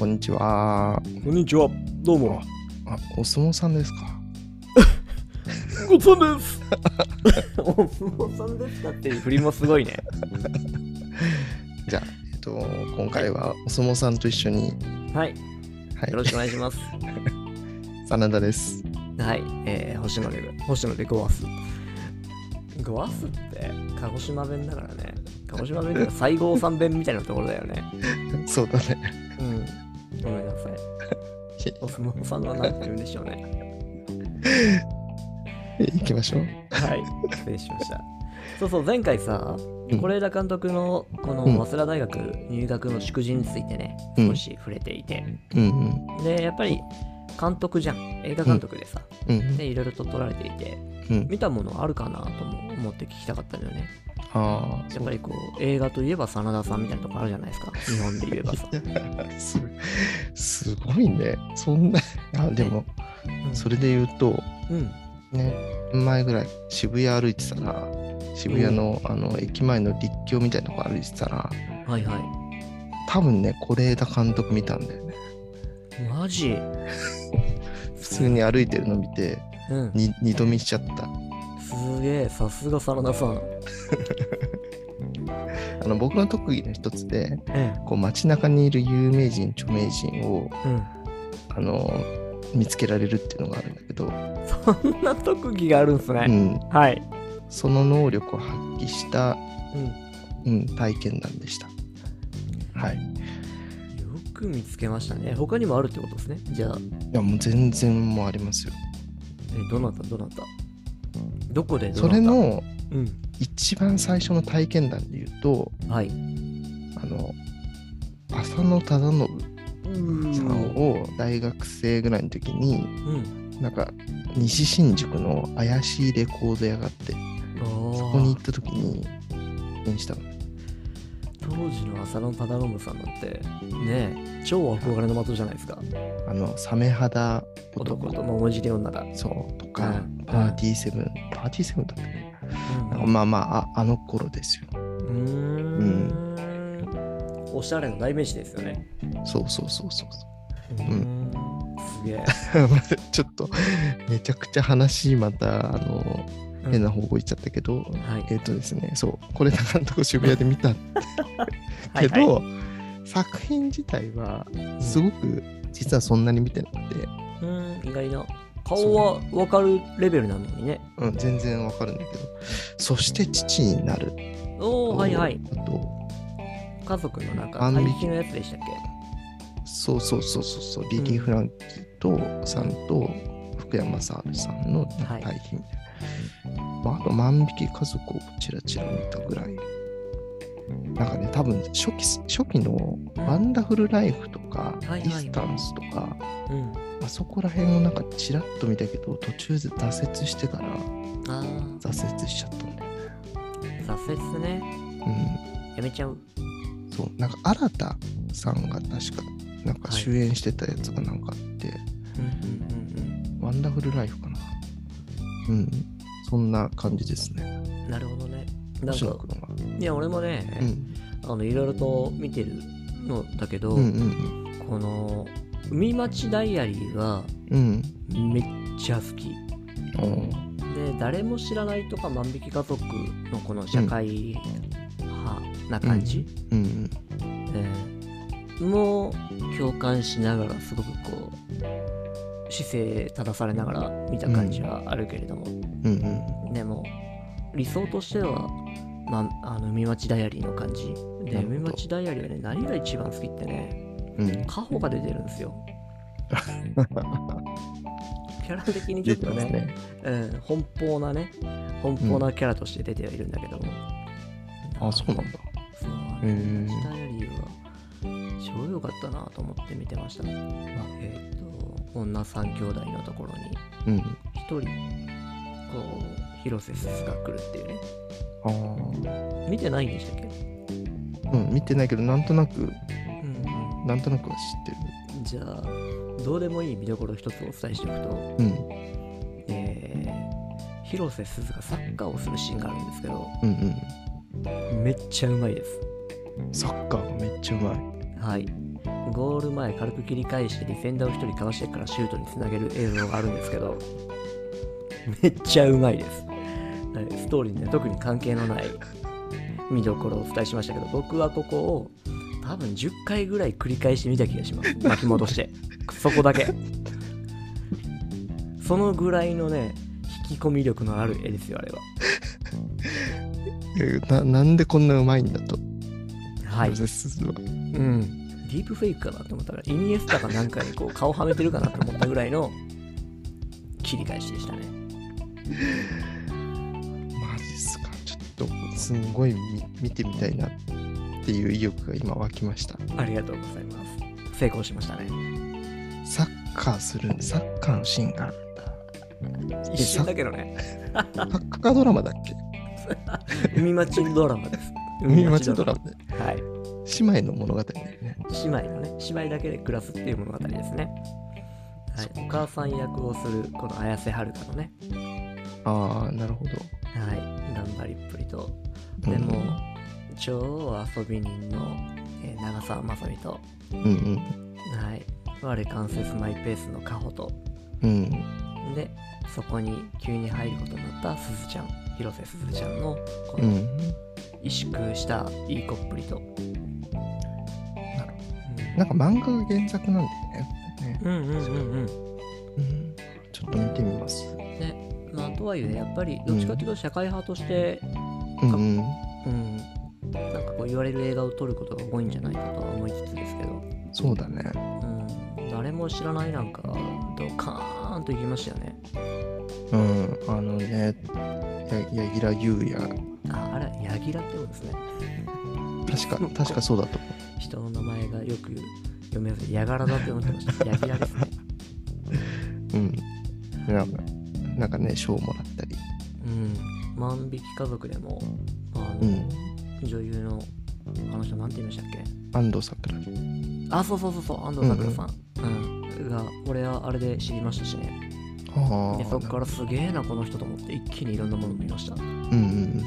こんにちは。こんにちは。どうも。あ、お相撲さんですか？ごつさんです。お相撲さんですかっていう振りもすごいね。じゃあ、えっと、今回はお相撲さんと一緒に、はい。はいよ、ろしくお願いします。真田です。はい。えー、星野で、星野でゴワス。ゴワスって鹿児島弁だからね。鹿児島弁って西郷さん弁みたいなところだよね。そうだね。お相撲さんは何て言うんでしょうね。行きましょう。はい。失礼しました。そうそう、前回さ、うん是枝監督のこのうん早稲田大学入学の祝辞についてね、うん少し触れていて、うんで、やっぱり監督じゃん、映画監督でさ、うん。うんで、いろいろと撮られていて、うん。見たものあるかなとも思って聞きたかったんだよね。ああ、やっぱりこう、映画といえば真田さんみたいなとこあるじゃないですか、日本で言えばさ。すすごいね。そんな、あ、でも、うんそれで言うと、うん。ね、前ぐらい渋谷歩いてたら、渋谷の,、あの駅前の立教みたいなとこ歩いてたら、はいは多分ね、是枝監督見たんだよね。い。マジ？普通に歩いてるの見て、うん。に二度見しちゃった。すげえ、さすが真田さん。あの僕の特技の一つで、えこう街中にいる有名人、著名人をえ。うん。あの見つけられるっていうのがあるんだけど、そんな特技があるんすね。うん、はい。その能力を発揮した、うん。うん、体験談でした。はい。いよく見つけましたね。他にもあるってことですね。じゃあ、や、もう全然もうありますよ。え、どなた？どなた？どこでそたれのうん。一番最初の体験談で言うと、はい。あの、浅野忠信うさんを大学生ぐらいの時に、うん。なんか西新宿の怪しいレコード屋があって、そそこに行った時に演じたの。当時の浅野忠信さんなんて、ねえ、超憧れの的じゃないですか。あの、サメ肌男男と桃尻女だ。そうとか、うんパーティーセブン、パーティーセブンだったっけうんまあまああ、あの頃ですよ。うーん。おしゃれな代名詞ですよね。そうそうそうそううーん。すげえ。そう。ちょっと、めちゃくちゃ話、また、あの、うん変な方向行っちゃったけど、はい。えっ、とですね、そう、これ監督渋谷で見た はいけど、はい作品自体は、すごく、実はそんなに見てなくて、うん、意外な。顔は分かるレベルなのにね。うん、全然わかるんだけど、そして父になる。おおはいはい。あと、家族のなんか万引きのやつでしたっそうそうそうそうそう、リリー・フランキーと、さんと福山沙織さんのはい対比みたいな。まあ、あと万引き家族をチラチラ見たぐらい。なんかね、多分初期初期のワンダフルライフとか、ディスタンスとか、けうん。あそこら辺をなんかチラッと見たけど、途中で挫折してからあ挫折しちゃったんだよね。あ、挫折ね。やめちゃう。うん、そう、なんか新田さんが確か、なんか主演してたやつがなんかあって、うんうんワンダフルライフかな。うん。そんんな感じですね。うんうん。なるほどね。なんか。いや、俺もね、うん。あの、いろいろと見てるのだけど、うんうんこの、海町ダイアリーがうん。うん。めっちゃ好き。おーで、誰も知らないとか万引き家族のこの社会派な感じ、うんうん。えーもう共感しながらすごくこう姿勢正されながら見た感じはあるけれども、うんうん。でも理想としては、まあ、あの海町ダイアリーの感じで海町ダイアリーはね何が一番好きってねうん。カホが出てるんですよ キャラ的にちょ出っとねね。うん、奔放なね奔放なキャラとして出てはいるんだけども、あ、そうなんだ。そうへースタイリーは超良かったなと思って見てました。えっ、と、女三兄弟のところにうん。一人、こう、広瀬すずが来るっていうね。ああ。見てないんでしたっけ？うん、見てないけど、なんとなく、うんなんとなくは知ってる。うん。じゃあ、どうでもいい見どころ一つお伝えしておくと、うん。えー、広瀬すずがサッカーをするシーンがあるんですけど、うんうん。めっちゃうまいです。サッカーがめっちゃうまい。はい。ゴール前軽く切り返してディフェンダーを1人かわしてからシュートにつなげる映像があるんですけど、めっちゃうまいです。はいストーリーには特に関係のない見どころをお伝えしましたけど、僕はここを多分10回ぐらい繰り返してみた気がします。巻き戻して。そこだけ。そのぐらいのね、引き込み力のある絵ですよ、あれは。ななんでこんなうまいんだと。はい。うん。ディープフェイクかなと思ったら、イニエスタかなんかにこう顔はめてるかなと思ったぐらいの切り返しでしたね。マジっすか？ちょっと、すんごい見見てみたいなっていう意欲が今湧きました。ありがとうございます。成功しましたね。サッカーする、サッカーのシーンがあるんだ。一瞬だけどね。サッカードラマだっけ？海町ドラマです。海町ドラマで。マ。はい。姉妹の物語だよね。姉妹のね、姉妹だけで暮らすっていう物語ですね。はい、お母さん役をするこの綾瀬はるかのね、ああ、なるほど。はい、頑張りっぷりと、うんでも、超遊び人の、えー長澤まさみと、うんうん。はい、我関節マイペースのカホと、うん。で、そこに急に入ることになったすずちゃん、広瀬すずちゃんの、このうん。萎縮したいい子っぷりと。うんなんか漫画が原作なんだよね。ねうんうんうんうん。うん、ちょっと見てみます。とはいえね、やっぱりどっちかというと社会派として、うんなんかこう言われる映画を撮ることが多いんじゃないかとは思いつつですけど、そうだね。うん、誰も知らないなんか、ドカーンといきましたよね。うん。あのね、や柳楽優弥。あ、あれ、ヤギラって言うんですね。確か、確かそうだと思人の名前がよく読めず、ヤガラだって思ってました。ヤギラですね。う。うん。なんか、なんかね、賞もらったり。うん、万引き家族でも、あの、うん。女優の、あの人なんて言いましたっけ？安藤サクラ。あ、そうそうそうそう、安藤サクラさん。うん、が、俺はあれで知りましたしね。ああ。でそこからすげえなこの人と思って一気にいろんなもの見ました、うん、うんうん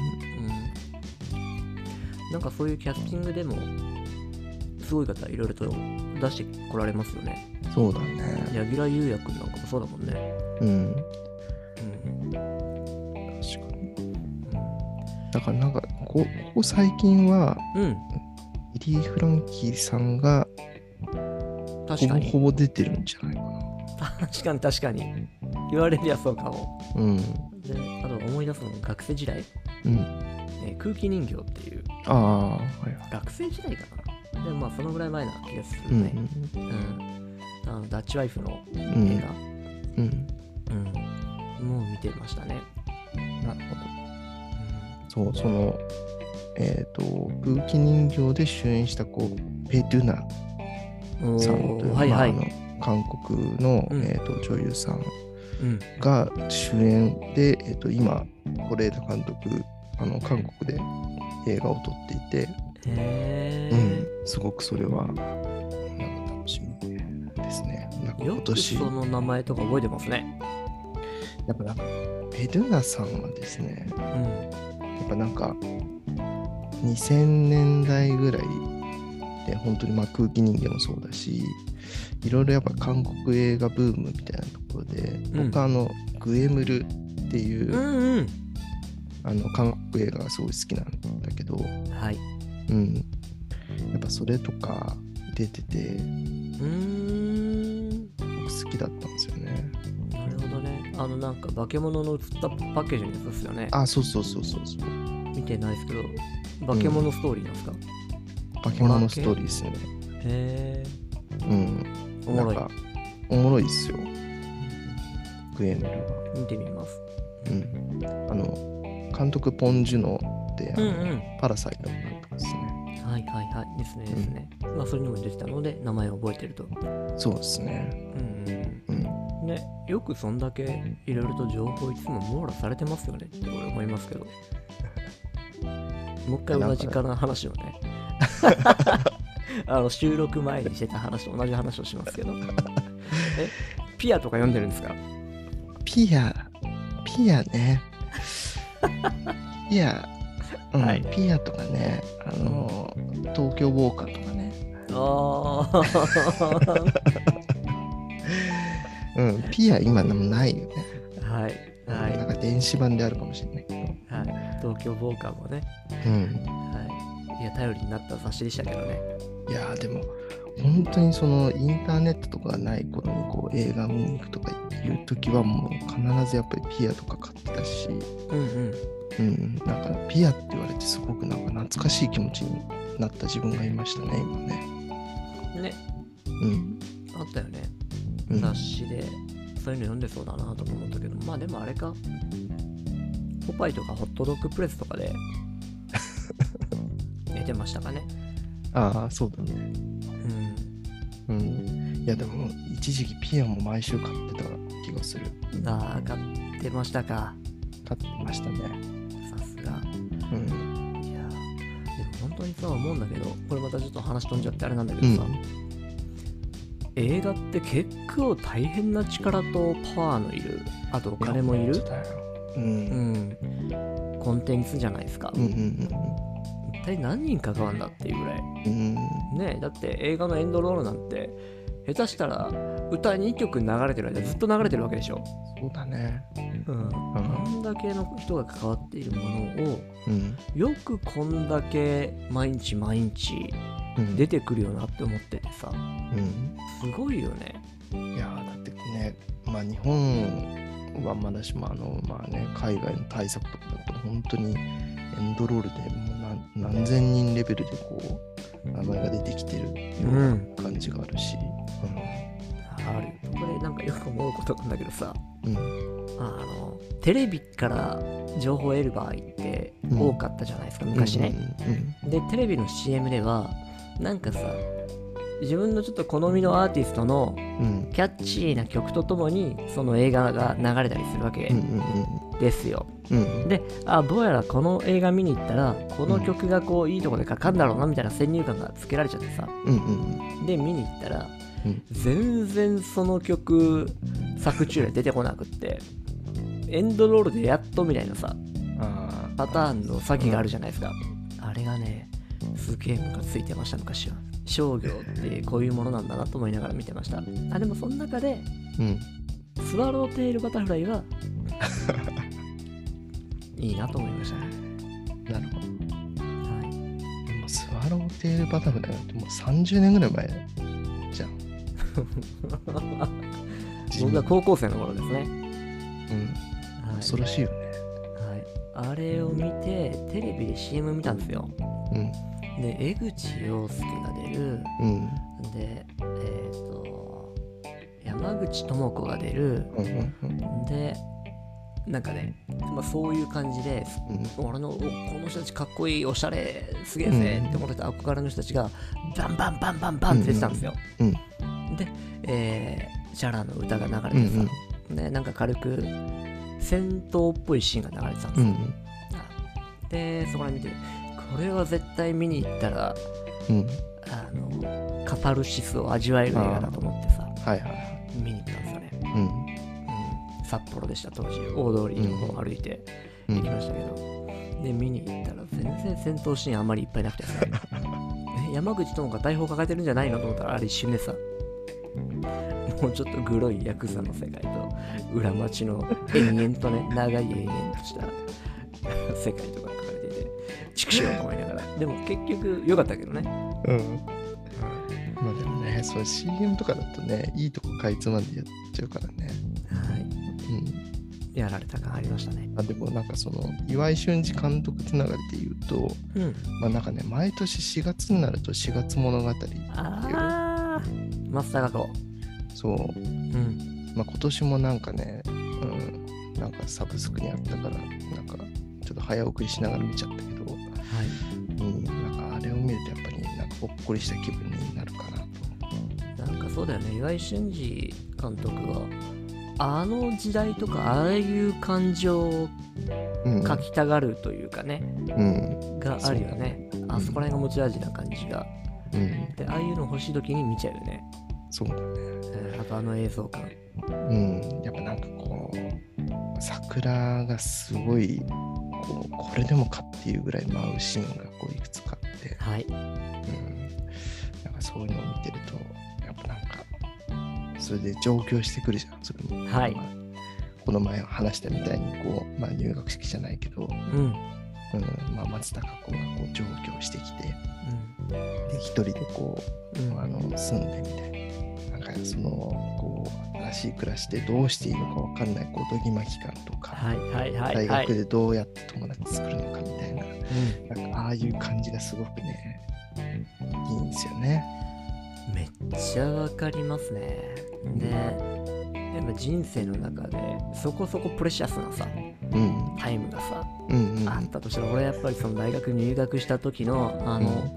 なんかそういうキャスティングでもすごい方いろいろと出してこられますよねうん。そうだね。柳楽優弥君なんかもそうだもんねうん。だからなんかここ、ここ最近は、うん、イリー・フランキーさんがほ確かにぼほぼ出てるんじゃないかな。確かに確かに言われりゃそうかもうん。であと思い出すのが学生時代、うん。ね、空気人形っていうああ、はいはい。学生時代かなでもまあそのぐらい前な気がすうんるね、うんあのダッチワイフのうん。う映ん。画、うん。うん、もう見てましたね。なるほど。そう、その、えっ、と、空気人形で主演した、こう、ペドゥナうん、さんという、はいはい。まあ韓国の、うんえー、と女優さんうん、が主演で、えー、と今、是枝監督、あの韓国で映画を撮っていて、へうえ、ん、すごくそれは、なんか楽しみですね。なんか今年、その名前とか覚えてますね。やっぱなんか、ペドゥナさんはですね、うん。やっぱなんか、2000年代ぐらいで、本当にまあ空気人間もそうだし、いろいろやっぱ韓国映画ブームみたいなところで、うん僕はあの、グエムルっていう、うんうん。あの韓国映画がすごい好きなんだけど、はい。うん。やっぱそれとか出てて、うーん。僕好きだったんです。あの、なんか、化け物の写ったパッケージのやつですよね。あ、そうそうそうそうそう。見てないですけど、化け物ストーリーなんですか、化け物ストーリーですよね。へえ、うん。おもろいおもろいっすよ。グエムルは。見てみます。うん。あの、監督ポン・ジュノで、うんうん。パラサイトの監督ですね。はいはいはい。ですねですね。まあ、それにも出てたので、名前を覚えてると。そうですね。うんうんうん。うん。ね、よくそんだけいろいろと情報いつも網羅されてますよねって俺思いますけど。もう一回同じかな話をね。あの収録前にしてた話と同じ話をしますけど。え、ピアとか読んでるんですか？ピア、ピアね。ピア、うんはいピアとかね、あの、東京ウォーカーとかね。あーうん、ピア今もないよね。はいはいなんか電子版であるかもしれないけど。はい東京ボーカーもねうん。はいいや頼りになった雑誌でしたけどねいやーでも、本当にそのインターネットとかがない頃にこう映画見に行くとかいう時はもう必ずやっぱりピアとか買ってたし、うんうんうん、なんかピアって言われてすごくなんか懐かしい気持ちになった自分がいましたね、今ね。ねうん。あったよねうん雑誌でそういうの読んでそうだなとも思ったけどまあでもあれかポパイとかホットドッグプレスとかで 出てましたかねああ、そうだね。うんうん。いやでも、一時期ピアも毎週買ってた気がする。ああ買ってましたか買ってましたね。さすがうん。いやでも本当にさ思うんだけどこれまたちょっと話飛んじゃってあれなんだけどさ、映画って結構大変な力とパワーのいるあとお金もいるそうだよ。う。うんんコンテンツじゃないですか、うんうん一体何人関わるんだっていうぐらいうん。うん。ねえだって映画のエンドロールなんて下手したら歌2曲流れてる間ずっと流れてるわけでしょ、そうだね。うん、あんだけの人が関わっているものをうん。よくこんだけ毎日毎日うん。出てくるよなって思っててさ。うん。すごいよね。いやーだってね、まあ日本はまだしもあの、まあね、海外の対策とかだと本当にエンドロールでもう何何千人レベルでこう名前が出てきてるような感じがあるし、ある。これなんかよく思うことなんだけどさ。うん、あのテレビから情報を得る場合って多かったじゃないですか、昔ね、うんでテレビの CM ではなんかさ自分のちょっと好みのアーティストのうん。キャッチーな曲とともにその映画が流れたりするわけですよ、うんうん。であどうやらこの映画見に行ったらこの曲がこういいとこでかかんだろうなみたいな先入観がつけられちゃってさ。うんうんで見に行ったら、うん。全然その曲作中で出てこなくってエンドロールでやっとみたいなさあパターンの詐欺があるじゃないですか、あれがねすげえムカついてました昔は。商業ってこういうものなんだなと思いながら見てました。あでもその中でうん。スワローテールバタフライは いいなと思いましたね、なるほど。はい、でもスワローテールバタフライなんてもう30年ぐらい前じゃん。僕が高校生の頃ですね、うん。はい。恐ろしいよね。はい、あれを見てテレビで CM 見たんですよ。うんで江口洋介が出る。うん。でえっ、と山口智子が出る。うんうんうん。でなんかね、まあ、そういう感じでうん。俺のおこの人たちかっこいいおしゃれすげえぜって思ってた憧れの人たちがバンバンバンバンバンって出てたんですよ、うんで、えー、シャラの歌が流れてさ、ね、なんか軽く戦闘っぽいシーンが流れてたんですよ、うんでそこら見てこれは絶対見に行ったらうん。あのカタルシスを味わえる映画だと思ってさはいはいはい。見に行ったんですよね、うん。うん、札幌でした当時。大通りの方を歩いてうん。行きましたけど、で見に行ったら全然戦闘シーンあんまりいっぱいなくてさ。え山口智子が大砲抱えてるんじゃないのと思ったらあれ一瞬でさ。もうちょっとグロいヤクザの世界と裏町の延々とね長い延々とした世界とと思いながらでも結局良かったけどね。うん。まあでもねそう CM とかだとねいいとこかいつまんでやっちゃうからね。はい。うん。やられた感ありましたね。あでもなんかその岩井俊二監督つながりで言うとうん。まあなんかね毎年4月になると4月物語っていう。ああ松たか子。そう。うん。まあ今年もなんかねうん。なんかサブスクにあったからなんかちょっと早送りしながら見ちゃったけどはい。うんなんかあれを見るとやっぱりなんかほっこりした気分になるかなと。なんかそうだよね。岩井俊二監督はあの時代とかああいう感情をうん描きたがるというかね、うん。があるよね。あそこら辺が持ち味な感じが。うん。でああいうの欲しい時に見ちゃうよね、そうだね。うんあとあの映像感。うん、やっぱなんかこう桜がすごいこうこれでもかっていうぐらい舞うシーンがこういくつかあって、はい。うん、なんかそそういうのを見てると、やっぱなんか、それで上京してくるじゃん。それもはいまあこの前話したみたいに、こう、まあ入学式じゃないけど、うん。うん、まあ松たか子がこう上京してきて、で、一人でこう、うんうん。あの住んでみたいな。なんかその、こう、新しい暮らしでどうしていいのかわかんない、こう、どぎまき感とか、はいはいはい大はい学でどうやって友達作るのかみたいな、うんなんかああいう感じがすごくね、いいんですよね。めっちゃわかりますね。で、やっぱ人生の中でそこそこプレシャスなさ、うん。タイムがさ、うんうん。あったとしたら、俺やっぱりその大学入学した時の、あの、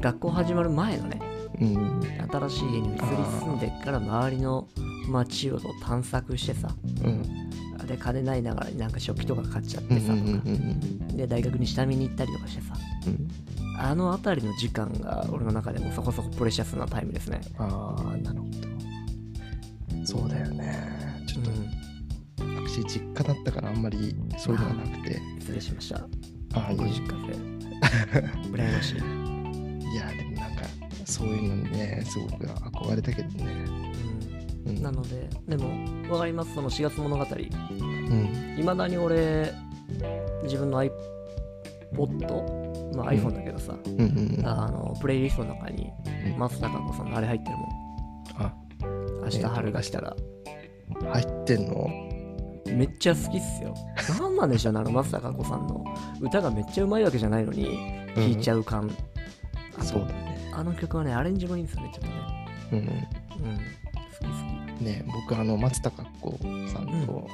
学校始まる前のね、うん。新しい家に移り住んでから周りの街を探索してさ、うん。で、金ないながらになんか食器とか買っちゃっ。てさ、うん。とかで、大学に下見に行ったりとかしてさ、うん。あの辺りの時間が俺の中でもそこそこプレシャスなタイムですね。ああ、なるほど。そうだよね。ちょっと、うん私、実家だったからあんまりそういうのがなくて、失礼しました。ああ、い実家で。羨ましい。そういうのにね、すごく憧れたけどね。う、うんん。なので、でも、わかります、その4月物語。うん。いまだに俺、自分の iPod、まあ、うん iPhone だけどさ、うんうんうん。あのプレイリストの中にうん松たか子さんのあれ入ってるもん。あ、明日春が来たら。入ってんの？めっちゃ好きっすよ。なんなんでしょうね、あの松たか子さんの歌がめっちゃうまいわけじゃないのに、聴いちゃう感。あとそうだね。あの曲はね、アレンジもいいんですよね、ちょっとね。うん。うん。好き好ね僕あの松たか子さんと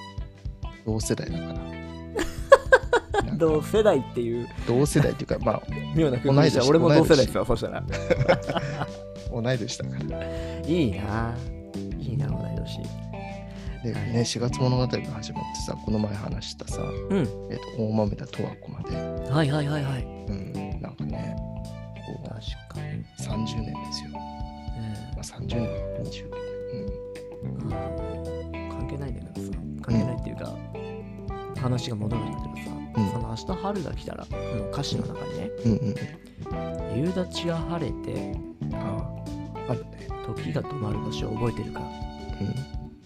同世代だから、同世代っていう同世代っていうかまあ妙な曲でした。俺も同世代ですよ、そしたら。同い年だからいいないいな、同い年。でね4月物語が始まってさこの前話したさ、うん。えっと大豆田十和子まで、はいはいはいはい。うん、なんかねこ確か30年ですよ、まあ、30年20うん。関係ないんだけどさ、関係ないっていうか、話が戻るんだけどさ、うん。その明日春が来たらの歌詞の中にね、年うんうん。夕立が晴れて、あああるね。時が止まる場所を覚えてるか。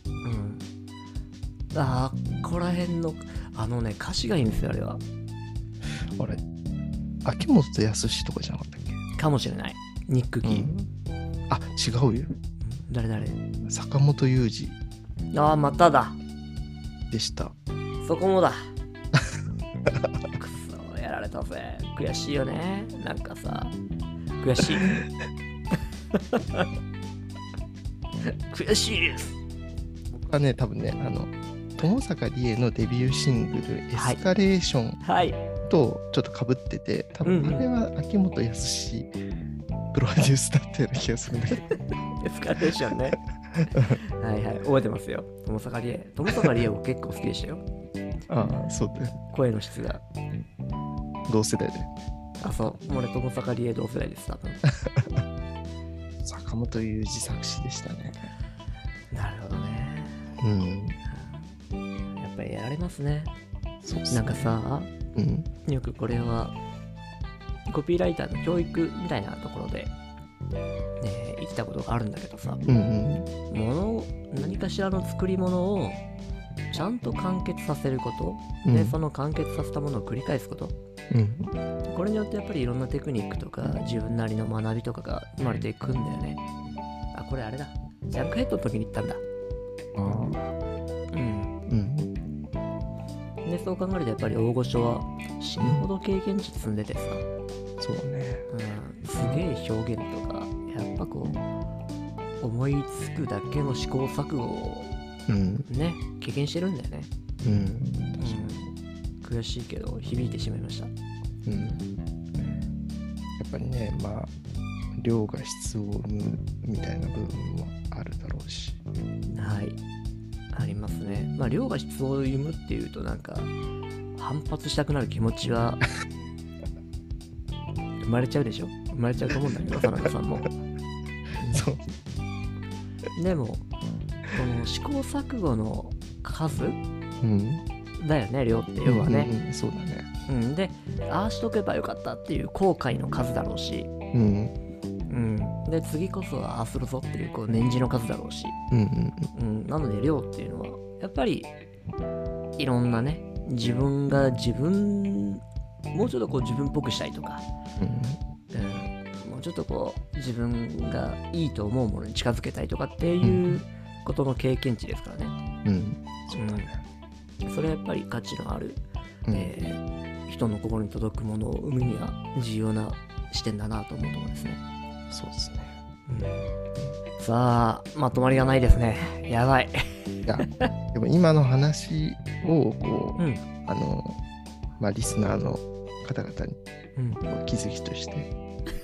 うん。うん。あーここら辺の、あのね、歌詞がいいんですよ、あれは。あれ秋元康とかじゃなかったっけ、かもしれない。ニックキー。うん、あ違うよ誰誰？坂本雄二ああ、まただ。でしたそこもだ。くそ、やられたぜ。悔しいよね。なんかさ、悔しい。悔しいです。僕はね多分ねあの友坂理恵のデビューシングル「エはいスカレーションはい。」とちょっとかぶってて、多分あれは秋元康プロデュースだったような気がするんだけどエスカレーションね。はいはい。覚えてますよ。友坂理恵。友坂理恵も結構好きでしたよ。ああそうだよ声の質が。同世代であ、そう。俺、友坂理恵同世代です、多分。坂本雄二作詞でしたねなるほどね。うんやっぱりやられますね。そうねなんかさ、うんよくこれはコピーライターの教育みたいなところで、ね、言ったことがあるんだけどさうんうん。もの何かしらの作り物をちゃんと完結させること、うん。でその完結させたものを繰り返すこと。うん。これによってやっぱりいろんなテクニックとか自分なりの学びとかが生まれていくんだよね。あこれあれだ。ジャンクヘッドの時に言ったんだ。うん。うん。でそう考えるとやっぱり大御所は死ぬほど経験値積んでてさ、そうね。うん、すげえ表現とかやっぱこう思いつくだけの試行錯誤をうん。ね経験してるんだよね、うん。うん、悔しいけど響いてしまいました。うん。やっぱりねまあ量が質を生むみたいな部分もあるだろうし。はい。ありますね。まあ量が質を生むっていうとなんか反発したくなる気持ちは生まれちゃうでしょ？生まれちゃうと思うんだけど 田中さんも。そう。でもこの試行錯誤の数うん。だよね量って要はね、うんうんそうだね。うん、でああしとけばよかったっていう後悔の数だろうし。うん。うん、で次こそはああするぞっていうこう年次の数だろうし、うんうん。うん、なので量っていうのはやっぱりいろんなね自分が自分もうちょっとこう自分っぽくしたいとか、うん。うん、もうちょっとこう自分がいいと思うものに近づけたいとかっていうことの経験値ですからね、うん。うん。それはやっぱり価値のある、うん。えー人の心に届くものを生むには重要な視点だなと思うところですね、そうですね。さあまとまりがないですね。やばい。いやでも今の話をこう、うん。あのまあリスナーの方々にうん。気づきとして。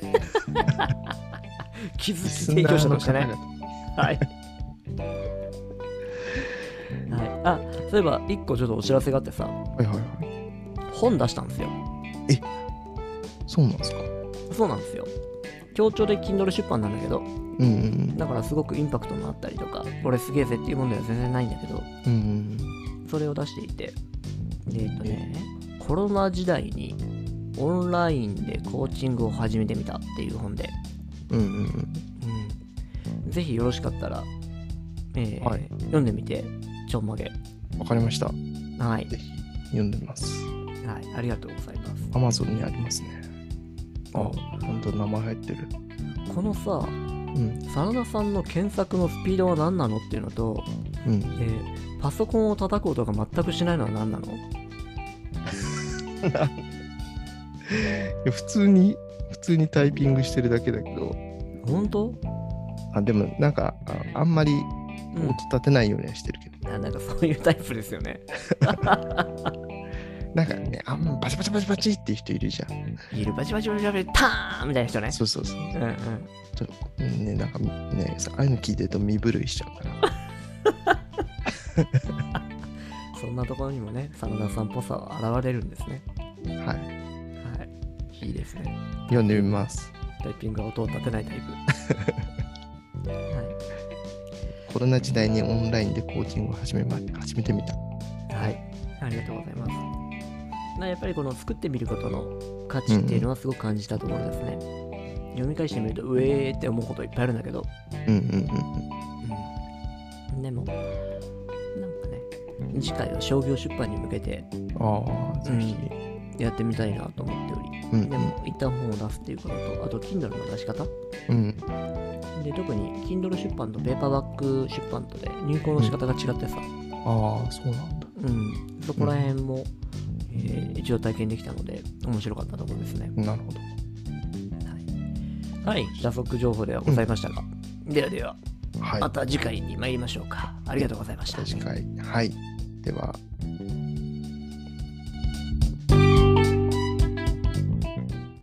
気づき提供者としてね。はい。はい、あそういえば1個ちょっとお知らせがあってさ。はいはいはい。本出したんですよ。そうなんですか？そうなんですよ。協調で Kindle 出版なんだけど。うんうんだからすごくインパクトのあったりとかこれすげえぜっていうものでは全然ないんだけど。うんうんそれを出していて。えっとねコロナ時代にオンラインでコーチングを始めてみたっていう本で、うんうんうん。うん、ぜひよろしかったら、えーはい。読んでみてちょんまげ。わかりました。はい。ぜひ読んでみます。はい、ありがとうございます。Amazon にありますね。あ。あ本当名前入ってる。このさ、うん。真田さんの検索のスピードは何なのっていうのと、うん。えーパソコンを叩く音が全くしないのは何なの普通に普通にタイピングしてるだけだけど。本当？あでもなんかああんまりうん。音立てないようにはしてるけど、あなんかそういうタイプですよね。なんかねあんまバチバチバチバチっていう人いるじゃん。いるバチバチバチバチターンみたいな人ね。そうそうそう。うんうん。ちょっとねなんかねさああいうの聞いてると身震いしちゃうから そんなところにもね、真田さんっぽさは現れるんですね。はいはい。いいですね。読んでみますタイピングが音を立てないタイプ。はコロナ時代にオンラインでコーチングを始めま始めてみたい。はい。ありがとうございます。まあ、やっぱりこの作ってみることの価値っていうのはすごく感じたところですね。読み返してみると、うえーって思うこといっぱいあるんだけど、うんうんうんうん、でも、次回は商業出版に向けてうんああぜひ。やってみたいなと思っており、うんでも、一旦本を出すっていうことと、あと、Kindle の出し方？うん。で、特に Kindle 出版とペーパーバック出版とで入稿の仕方が違ってさ、ああそうなんだ。うん、そこら辺も、えー一応体験できたので、面白かったところですね。なるほど。はい、はい、打足情報ではございましたが、ではでは、はい。また次回に参りましょうか。ありがとうございました。次回。はいでは